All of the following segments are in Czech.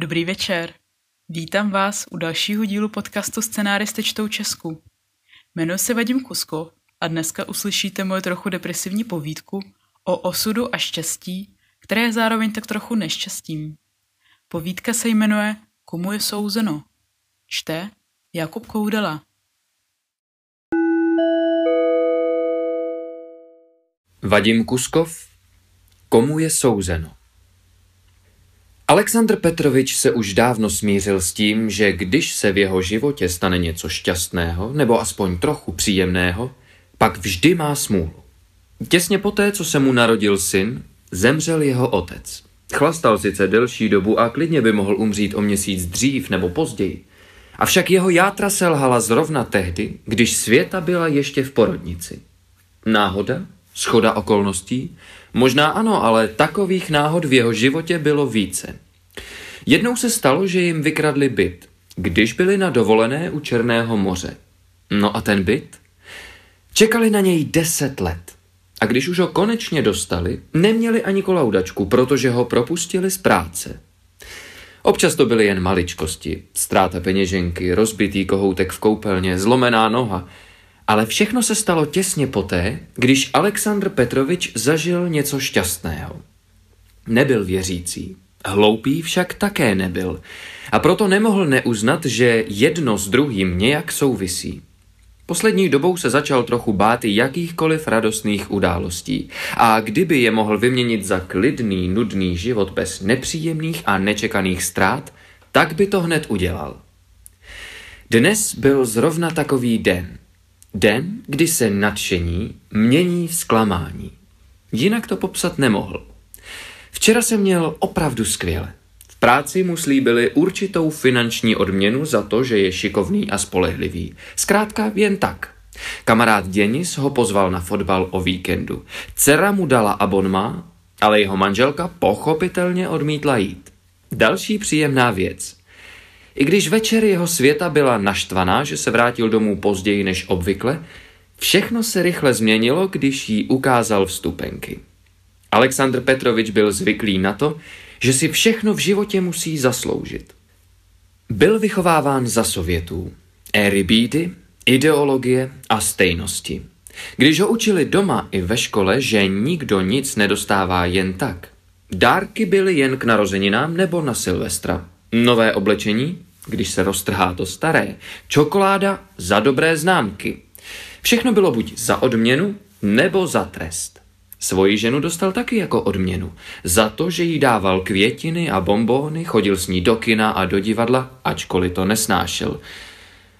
Dobrý večer. Vítám vás u dalšího dílu podcastu Scenáristy čtou Česku. Jmenuji se Vadim Kusko a dneska uslyšíte moje trochu depresivní povídku o osudu a štěstí, které je zároveň tak trochu neštěstím. Povídka se jmenuje Komu je souzeno? Čte Jakub Koudela. Vadim Kuskov Komu je souzeno? Aleksandr Petrovič se už dávno smířil s tím, že když se v jeho životě stane něco šťastného, nebo aspoň trochu příjemného, pak vždy má smůlu. Těsně poté, co se mu narodil syn, zemřel jeho otec. Chlastal sice delší dobu a klidně by mohl umřít o měsíc dřív nebo později. Avšak jeho játra selhala zrovna tehdy, když světa byla ještě v porodnici. Náhoda? Schoda okolností? Možná ano, ale takových náhod v jeho životě bylo více. Jednou se stalo, že jim vykradli byt, když byli na dovolené u Černého moře. No a ten byt? Čekali na něj deset let. A když už ho konečně dostali, neměli ani kolaudačku, protože ho propustili z práce. Občas to byly jen maličkosti, ztráta peněženky, rozbitý kohoutek v koupelně, zlomená noha – ale všechno se stalo těsně poté, když Aleksandr Petrovič zažil něco šťastného. Nebyl věřící, hloupý však také nebyl a proto nemohl neuznat, že jedno s druhým nějak souvisí. Poslední dobou se začal trochu bát jakýchkoliv radostných událostí a kdyby je mohl vyměnit za klidný, nudný život bez nepříjemných a nečekaných ztrát, tak by to hned udělal. Dnes byl zrovna takový den – Den, kdy se nadšení mění v zklamání. Jinak to popsat nemohl. Včera jsem měl opravdu skvěle. V práci mu slíbili určitou finanční odměnu za to, že je šikovný a spolehlivý. Zkrátka jen tak. Kamarád Denis ho pozval na fotbal o víkendu. Dcera mu dala abonma, ale jeho manželka pochopitelně odmítla jít. Další příjemná věc. I když večer jeho světa byla naštvaná, že se vrátil domů později než obvykle, všechno se rychle změnilo, když jí ukázal vstupenky. Aleksandr Petrovič byl zvyklý na to, že si všechno v životě musí zasloužit. Byl vychováván za sovětů, éry bídy, ideologie a stejnosti. Když ho učili doma i ve škole, že nikdo nic nedostává jen tak. Dárky byly jen k narozeninám nebo na Silvestra. Nové oblečení když se roztrhá to staré. Čokoláda za dobré známky. Všechno bylo buď za odměnu, nebo za trest. Svoji ženu dostal taky jako odměnu. Za to, že jí dával květiny a bombóny, chodil s ní do kina a do divadla, ačkoliv to nesnášel.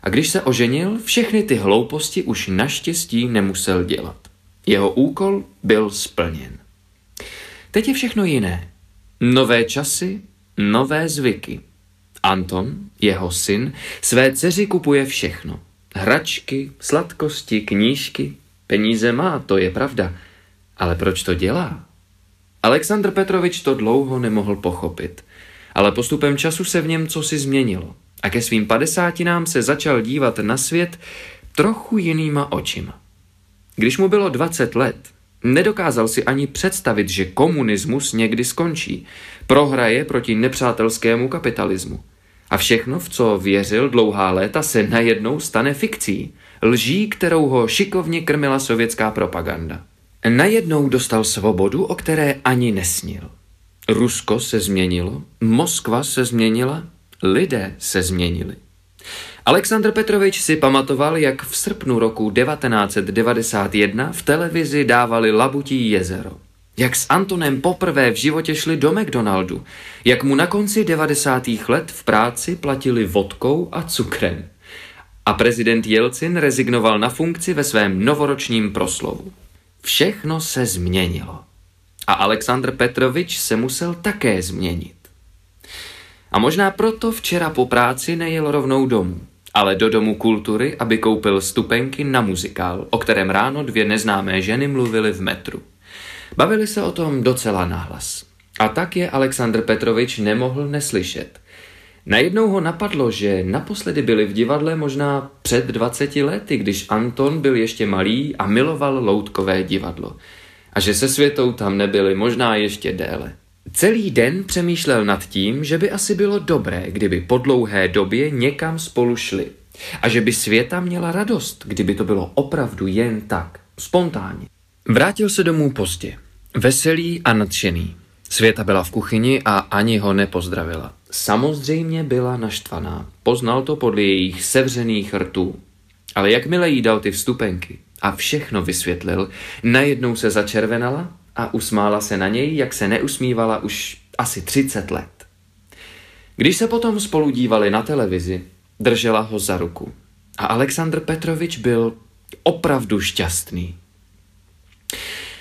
A když se oženil, všechny ty hlouposti už naštěstí nemusel dělat. Jeho úkol byl splněn. Teď je všechno jiné. Nové časy, nové zvyky. Anton, jeho syn, své dceři kupuje všechno. Hračky, sladkosti, knížky, peníze má, to je pravda. Ale proč to dělá? Aleksandr Petrovič to dlouho nemohl pochopit, ale postupem času se v něm cosi změnilo a ke svým padesátinám se začal dívat na svět trochu jinýma očima. Když mu bylo 20 let, Nedokázal si ani představit, že komunismus někdy skončí. Prohraje proti nepřátelskému kapitalismu. A všechno, v co věřil dlouhá léta, se najednou stane fikcí. Lží, kterou ho šikovně krmila sovětská propaganda. Najednou dostal svobodu, o které ani nesnil. Rusko se změnilo, Moskva se změnila, lidé se změnili. Aleksandr Petrovič si pamatoval, jak v srpnu roku 1991 v televizi dávali Labutí jezero. Jak s Antonem poprvé v životě šli do McDonaldu. Jak mu na konci 90. let v práci platili vodkou a cukrem. A prezident Jelcin rezignoval na funkci ve svém novoročním proslovu. Všechno se změnilo. A Aleksandr Petrovič se musel také změnit. A možná proto včera po práci nejel rovnou domů ale do domu kultury, aby koupil stupenky na muzikál, o kterém ráno dvě neznámé ženy mluvily v metru. Bavili se o tom docela nahlas. A tak je Aleksandr Petrovič nemohl neslyšet. Najednou ho napadlo, že naposledy byli v divadle možná před 20 lety, když Anton byl ještě malý a miloval loutkové divadlo. A že se světou tam nebyli možná ještě déle. Celý den přemýšlel nad tím, že by asi bylo dobré, kdyby po dlouhé době někam spolu šli. A že by světa měla radost, kdyby to bylo opravdu jen tak, spontánně. Vrátil se domů pozdě, veselý a nadšený. Světa byla v kuchyni a ani ho nepozdravila. Samozřejmě byla naštvaná. Poznal to podle jejich sevřených rtů. Ale jakmile jí dal ty vstupenky a všechno vysvětlil, najednou se začervenala a usmála se na něj, jak se neusmívala už asi 30 let. Když se potom spolu dívali na televizi, držela ho za ruku. A Aleksandr Petrovič byl opravdu šťastný.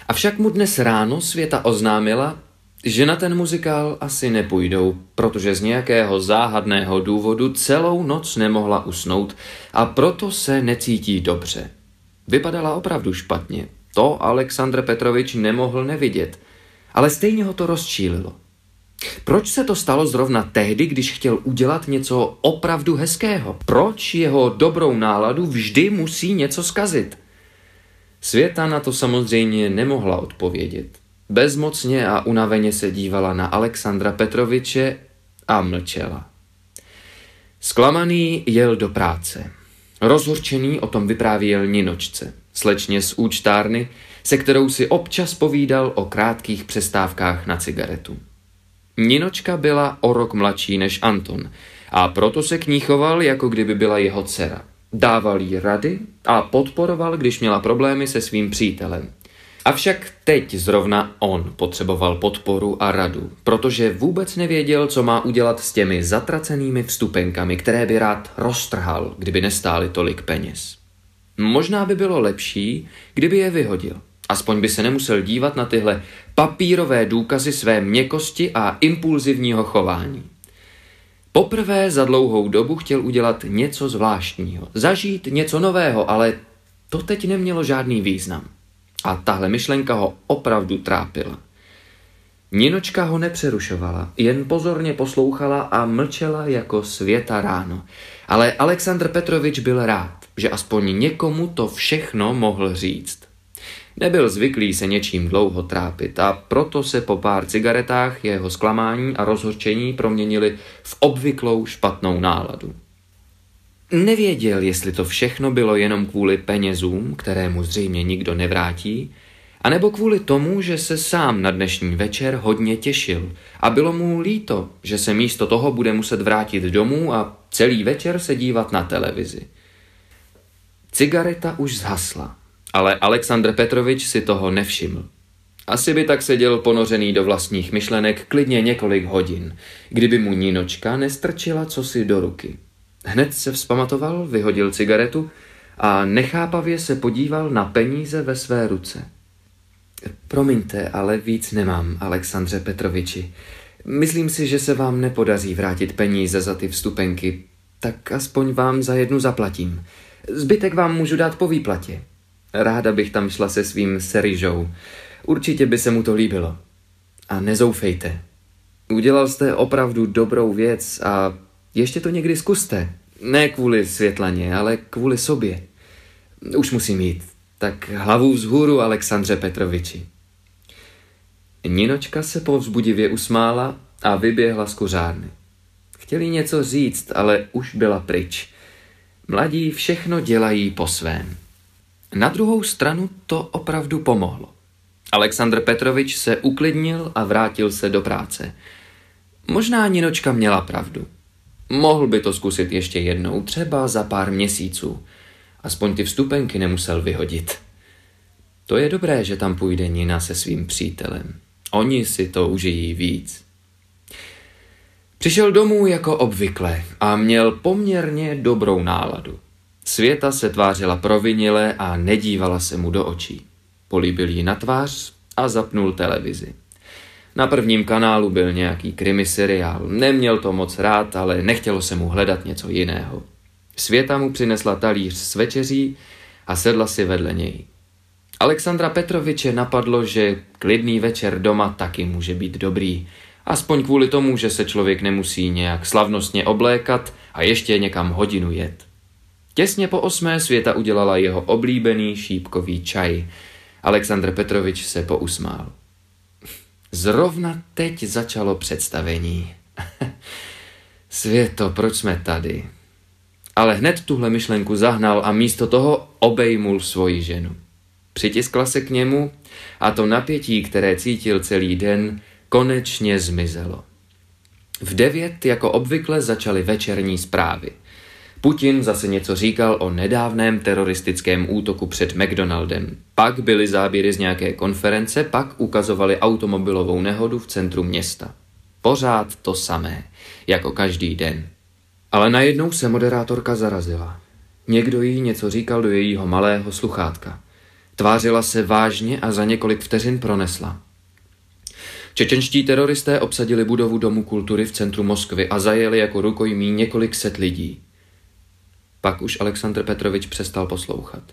Avšak mu dnes ráno světa oznámila, že na ten muzikál asi nepůjdou, protože z nějakého záhadného důvodu celou noc nemohla usnout a proto se necítí dobře. Vypadala opravdu špatně. To Aleksandr Petrovič nemohl nevidět, ale stejně ho to rozčílilo. Proč se to stalo zrovna tehdy, když chtěl udělat něco opravdu hezkého? Proč jeho dobrou náladu vždy musí něco skazit? Světa na to samozřejmě nemohla odpovědět. Bezmocně a unaveně se dívala na Alexandra Petroviče a mlčela. Sklamaný jel do práce. Rozhorčený o tom vyprávěl Ninočce, slečně z účtárny, se kterou si občas povídal o krátkých přestávkách na cigaretu. Ninočka byla o rok mladší než Anton a proto se k ní choval, jako kdyby byla jeho dcera. Dával jí rady a podporoval, když měla problémy se svým přítelem. Avšak teď zrovna on potřeboval podporu a radu, protože vůbec nevěděl, co má udělat s těmi zatracenými vstupenkami, které by rád roztrhal, kdyby nestály tolik peněz. Možná by bylo lepší, kdyby je vyhodil. Aspoň by se nemusel dívat na tyhle papírové důkazy své měkosti a impulzivního chování. Poprvé za dlouhou dobu chtěl udělat něco zvláštního, zažít něco nového, ale to teď nemělo žádný význam. A tahle myšlenka ho opravdu trápila. Ninočka ho nepřerušovala, jen pozorně poslouchala a mlčela jako světa ráno. Ale Aleksandr Petrovič byl rád, že aspoň někomu to všechno mohl říct. Nebyl zvyklý se něčím dlouho trápit a proto se po pár cigaretách jeho zklamání a rozhorčení proměnili v obvyklou špatnou náladu. Nevěděl, jestli to všechno bylo jenom kvůli penězům, které mu zřejmě nikdo nevrátí, anebo kvůli tomu, že se sám na dnešní večer hodně těšil a bylo mu líto, že se místo toho bude muset vrátit domů a celý večer se dívat na televizi. Cigareta už zhasla ale Aleksandr Petrovič si toho nevšiml. Asi by tak seděl ponořený do vlastních myšlenek klidně několik hodin, kdyby mu Ninočka nestrčila cosi do ruky. Hned se vzpamatoval, vyhodil cigaretu a nechápavě se podíval na peníze ve své ruce. Promiňte, ale víc nemám, Alexandře Petroviči. Myslím si, že se vám nepodaří vrátit peníze za ty vstupenky, tak aspoň vám za jednu zaplatím. Zbytek vám můžu dát po výplatě. Ráda bych tam šla se svým Serižou. Určitě by se mu to líbilo. A nezoufejte. Udělal jste opravdu dobrou věc a ještě to někdy zkuste. Ne kvůli Světlaně, ale kvůli sobě. Už musím jít. Tak hlavu vzhůru, Alexandře Petroviči. Ninočka se povzbudivě usmála a vyběhla z kuřárny. Chtěli něco říct, ale už byla pryč. Mladí všechno dělají po svém. Na druhou stranu to opravdu pomohlo. Aleksandr Petrovič se uklidnil a vrátil se do práce. Možná Ninočka měla pravdu. Mohl by to zkusit ještě jednou, třeba za pár měsíců. Aspoň ty vstupenky nemusel vyhodit. To je dobré, že tam půjde Nina se svým přítelem. Oni si to užijí víc. Přišel domů jako obvykle a měl poměrně dobrou náladu. Světa se tvářila provinile a nedívala se mu do očí. Políbil jí na tvář a zapnul televizi. Na prvním kanálu byl nějaký krimi seriál. Neměl to moc rád, ale nechtělo se mu hledat něco jiného. Světa mu přinesla talíř s večeří a sedla si vedle něj. Alexandra Petroviče napadlo, že klidný večer doma taky může být dobrý. Aspoň kvůli tomu, že se člověk nemusí nějak slavnostně oblékat a ještě někam hodinu jet. Těsně po osmé světa udělala jeho oblíbený šípkový čaj. Aleksandr Petrovič se pousmál. Zrovna teď začalo představení. Světo, proč jsme tady? Ale hned tuhle myšlenku zahnal a místo toho obejmul svoji ženu. Přitiskla se k němu a to napětí, které cítil celý den, konečně zmizelo. V devět jako obvykle začaly večerní zprávy. Putin zase něco říkal o nedávném teroristickém útoku před McDonaldem. Pak byly záběry z nějaké konference, pak ukazovali automobilovou nehodu v centru města. Pořád to samé, jako každý den. Ale najednou se moderátorka zarazila. Někdo jí něco říkal do jejího malého sluchátka. Tvářila se vážně a za několik vteřin pronesla. Čečenští teroristé obsadili budovu Domu kultury v centru Moskvy a zajeli jako rukojmí několik set lidí. Pak už Aleksandr Petrovič přestal poslouchat.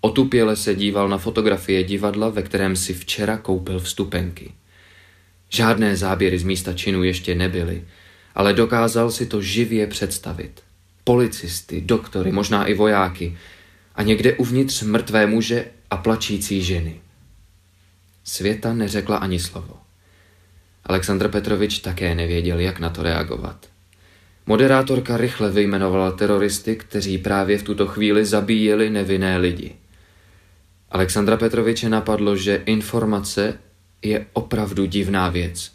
Otupěle se díval na fotografie divadla, ve kterém si včera koupil vstupenky. Žádné záběry z místa činu ještě nebyly, ale dokázal si to živě představit. Policisty, doktory, možná i vojáky a někde uvnitř mrtvé muže a plačící ženy. Světa neřekla ani slovo. Aleksandr Petrovič také nevěděl, jak na to reagovat. Moderátorka rychle vyjmenovala teroristy, kteří právě v tuto chvíli zabíjeli nevinné lidi. Alexandra Petroviče napadlo, že informace je opravdu divná věc.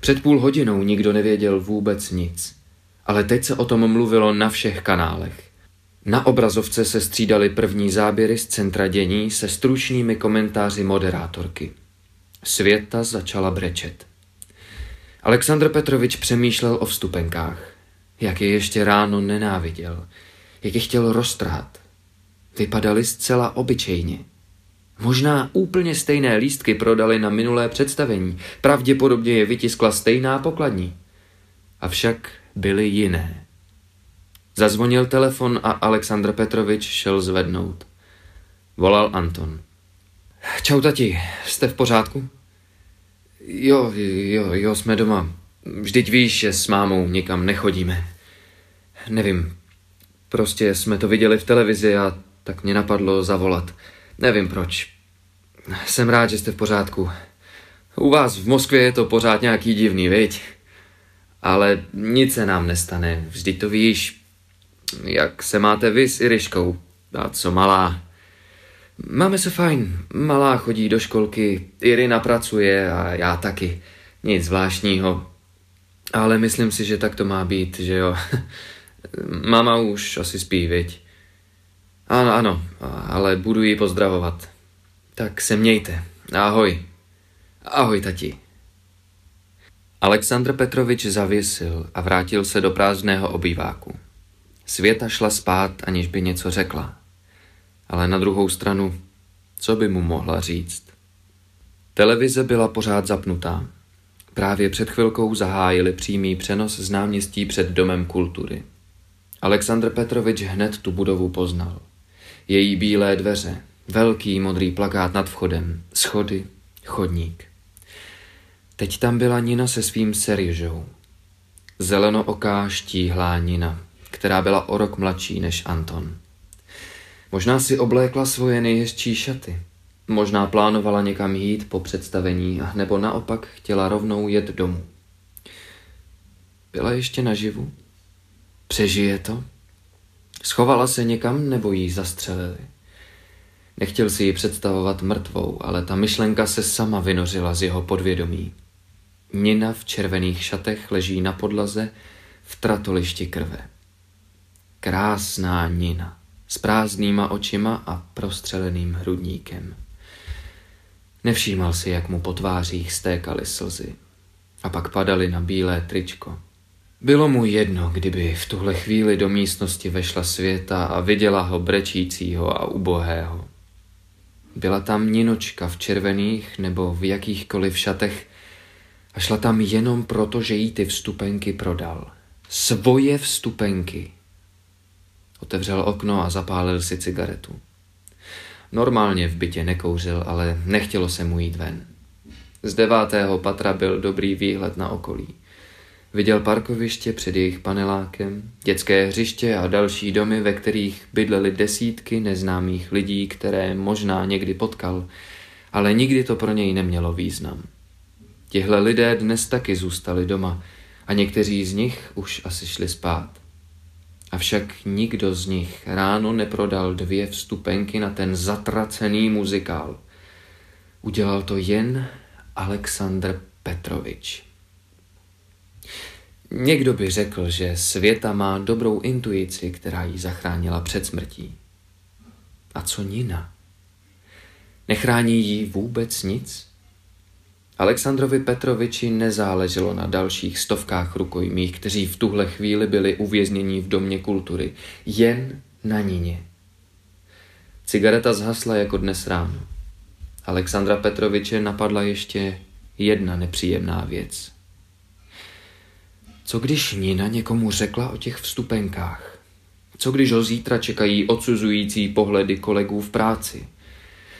Před půl hodinou nikdo nevěděl vůbec nic, ale teď se o tom mluvilo na všech kanálech. Na obrazovce se střídaly první záběry z centra dění se stručnými komentáři moderátorky. Světa začala brečet. Aleksandr Petrovič přemýšlel o vstupenkách. Jak je ještě ráno nenáviděl. Jak je chtěl roztrhat. Vypadali zcela obyčejně. Možná úplně stejné lístky prodali na minulé představení. Pravděpodobně je vytiskla stejná pokladní. Avšak byly jiné. Zazvonil telefon a Aleksandr Petrovič šel zvednout. Volal Anton. Čau tati, jste v pořádku? Jo, jo, jo, jsme doma. Vždyť víš, že s mámou nikam nechodíme. Nevím, prostě jsme to viděli v televizi a tak mě napadlo zavolat. Nevím proč. Jsem rád, že jste v pořádku. U vás v Moskvě je to pořád nějaký divný, viď? Ale nic se nám nestane, vždyť to víš. Jak se máte vy s Iriškou? A co malá? Máme se fajn. Malá chodí do školky, Irina pracuje a já taky. Nic zvláštního. Ale myslím si, že tak to má být, že jo. Mama už asi spí, viď? Ano, ano, ale budu ji pozdravovat. Tak se mějte. Ahoj. Ahoj, tati. Aleksandr Petrovič zavěsil a vrátil se do prázdného obýváku. Světa šla spát, aniž by něco řekla. Ale na druhou stranu, co by mu mohla říct? Televize byla pořád zapnutá. Právě před chvilkou zahájili přímý přenos z náměstí před Domem kultury. Aleksandr Petrovič hned tu budovu poznal. Její bílé dveře, velký modrý plakát nad vchodem, schody, chodník. Teď tam byla Nina se svým Seriožou. Zelenooká štíhlá Nina, která byla o rok mladší než Anton. Možná si oblékla svoje nejhezčí šaty. Možná plánovala někam jít po představení, nebo naopak chtěla rovnou jet domů. Byla ještě naživu? Přežije to? Schovala se někam nebo jí zastřelili? Nechtěl si ji představovat mrtvou, ale ta myšlenka se sama vynořila z jeho podvědomí. Nina v červených šatech leží na podlaze v tratolišti krve. Krásná Nina s prázdnýma očima a prostřeleným hrudníkem. Nevšímal si, jak mu po tvářích stékaly slzy a pak padaly na bílé tričko. Bylo mu jedno, kdyby v tuhle chvíli do místnosti vešla světa a viděla ho brečícího a ubohého. Byla tam ninočka v červených nebo v jakýchkoliv šatech a šla tam jenom proto, že jí ty vstupenky prodal. Svoje vstupenky. Otevřel okno a zapálil si cigaretu. Normálně v bytě nekouřil, ale nechtělo se mu jít ven. Z devátého patra byl dobrý výhled na okolí. Viděl parkoviště před jejich panelákem, dětské hřiště a další domy, ve kterých bydleli desítky neznámých lidí, které možná někdy potkal, ale nikdy to pro něj nemělo význam. Tihle lidé dnes taky zůstali doma a někteří z nich už asi šli spát. Avšak nikdo z nich ráno neprodal dvě vstupenky na ten zatracený muzikál. Udělal to jen Aleksandr Petrovič. Někdo by řekl, že Světa má dobrou intuici, která ji zachránila před smrtí. A co Nina? Nechrání jí vůbec nic? Alexandrovi Petroviči nezáleželo na dalších stovkách rukojmích, kteří v tuhle chvíli byli uvězněni v domě kultury. Jen na Nině. Cigareta zhasla jako dnes ráno. Alexandra Petroviče napadla ještě jedna nepříjemná věc. Co když Nina někomu řekla o těch vstupenkách? Co když ho zítra čekají odsuzující pohledy kolegů v práci?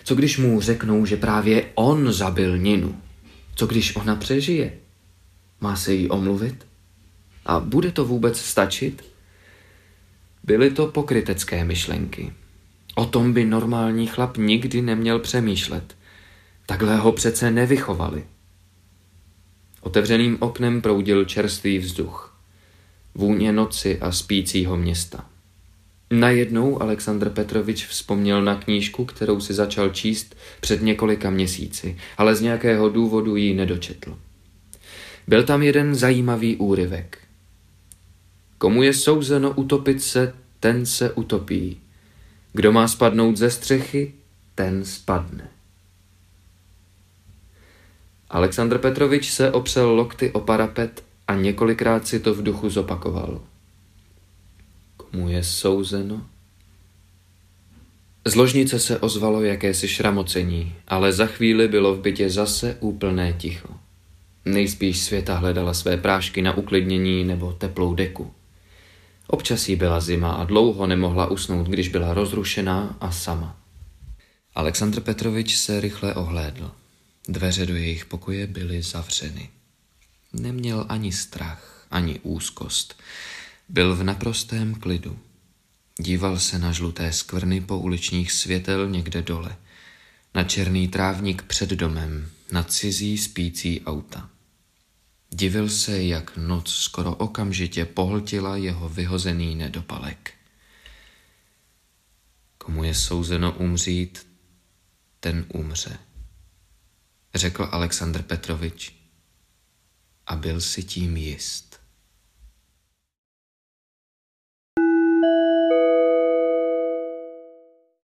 Co když mu řeknou, že právě on zabil Ninu? Co když ona přežije? Má se jí omluvit? A bude to vůbec stačit? Byly to pokrytecké myšlenky. O tom by normální chlap nikdy neměl přemýšlet. Takhle ho přece nevychovali. Otevřeným oknem proudil čerstvý vzduch. Vůně noci a spícího města. Najednou Aleksandr Petrovič vzpomněl na knížku, kterou si začal číst před několika měsíci, ale z nějakého důvodu ji nedočetl. Byl tam jeden zajímavý úryvek. Komu je souzeno utopit se, ten se utopí. Kdo má spadnout ze střechy, ten spadne. Aleksandr Petrovič se opřel lokty o parapet a několikrát si to v duchu zopakoval mu je souzeno? Z ložnice se ozvalo jakési šramocení, ale za chvíli bylo v bytě zase úplné ticho. Nejspíš světa hledala své prášky na uklidnění nebo teplou deku. Občas jí byla zima a dlouho nemohla usnout, když byla rozrušená a sama. Aleksandr Petrovič se rychle ohlédl. Dveře do jejich pokoje byly zavřeny. Neměl ani strach, ani úzkost. Byl v naprostém klidu. Díval se na žluté skvrny po uličních světel někde dole, na černý trávník před domem, na cizí spící auta. Divil se, jak noc skoro okamžitě pohltila jeho vyhozený nedopalek. Komu je souzeno umřít, ten umře, řekl Aleksandr Petrovič a byl si tím jist.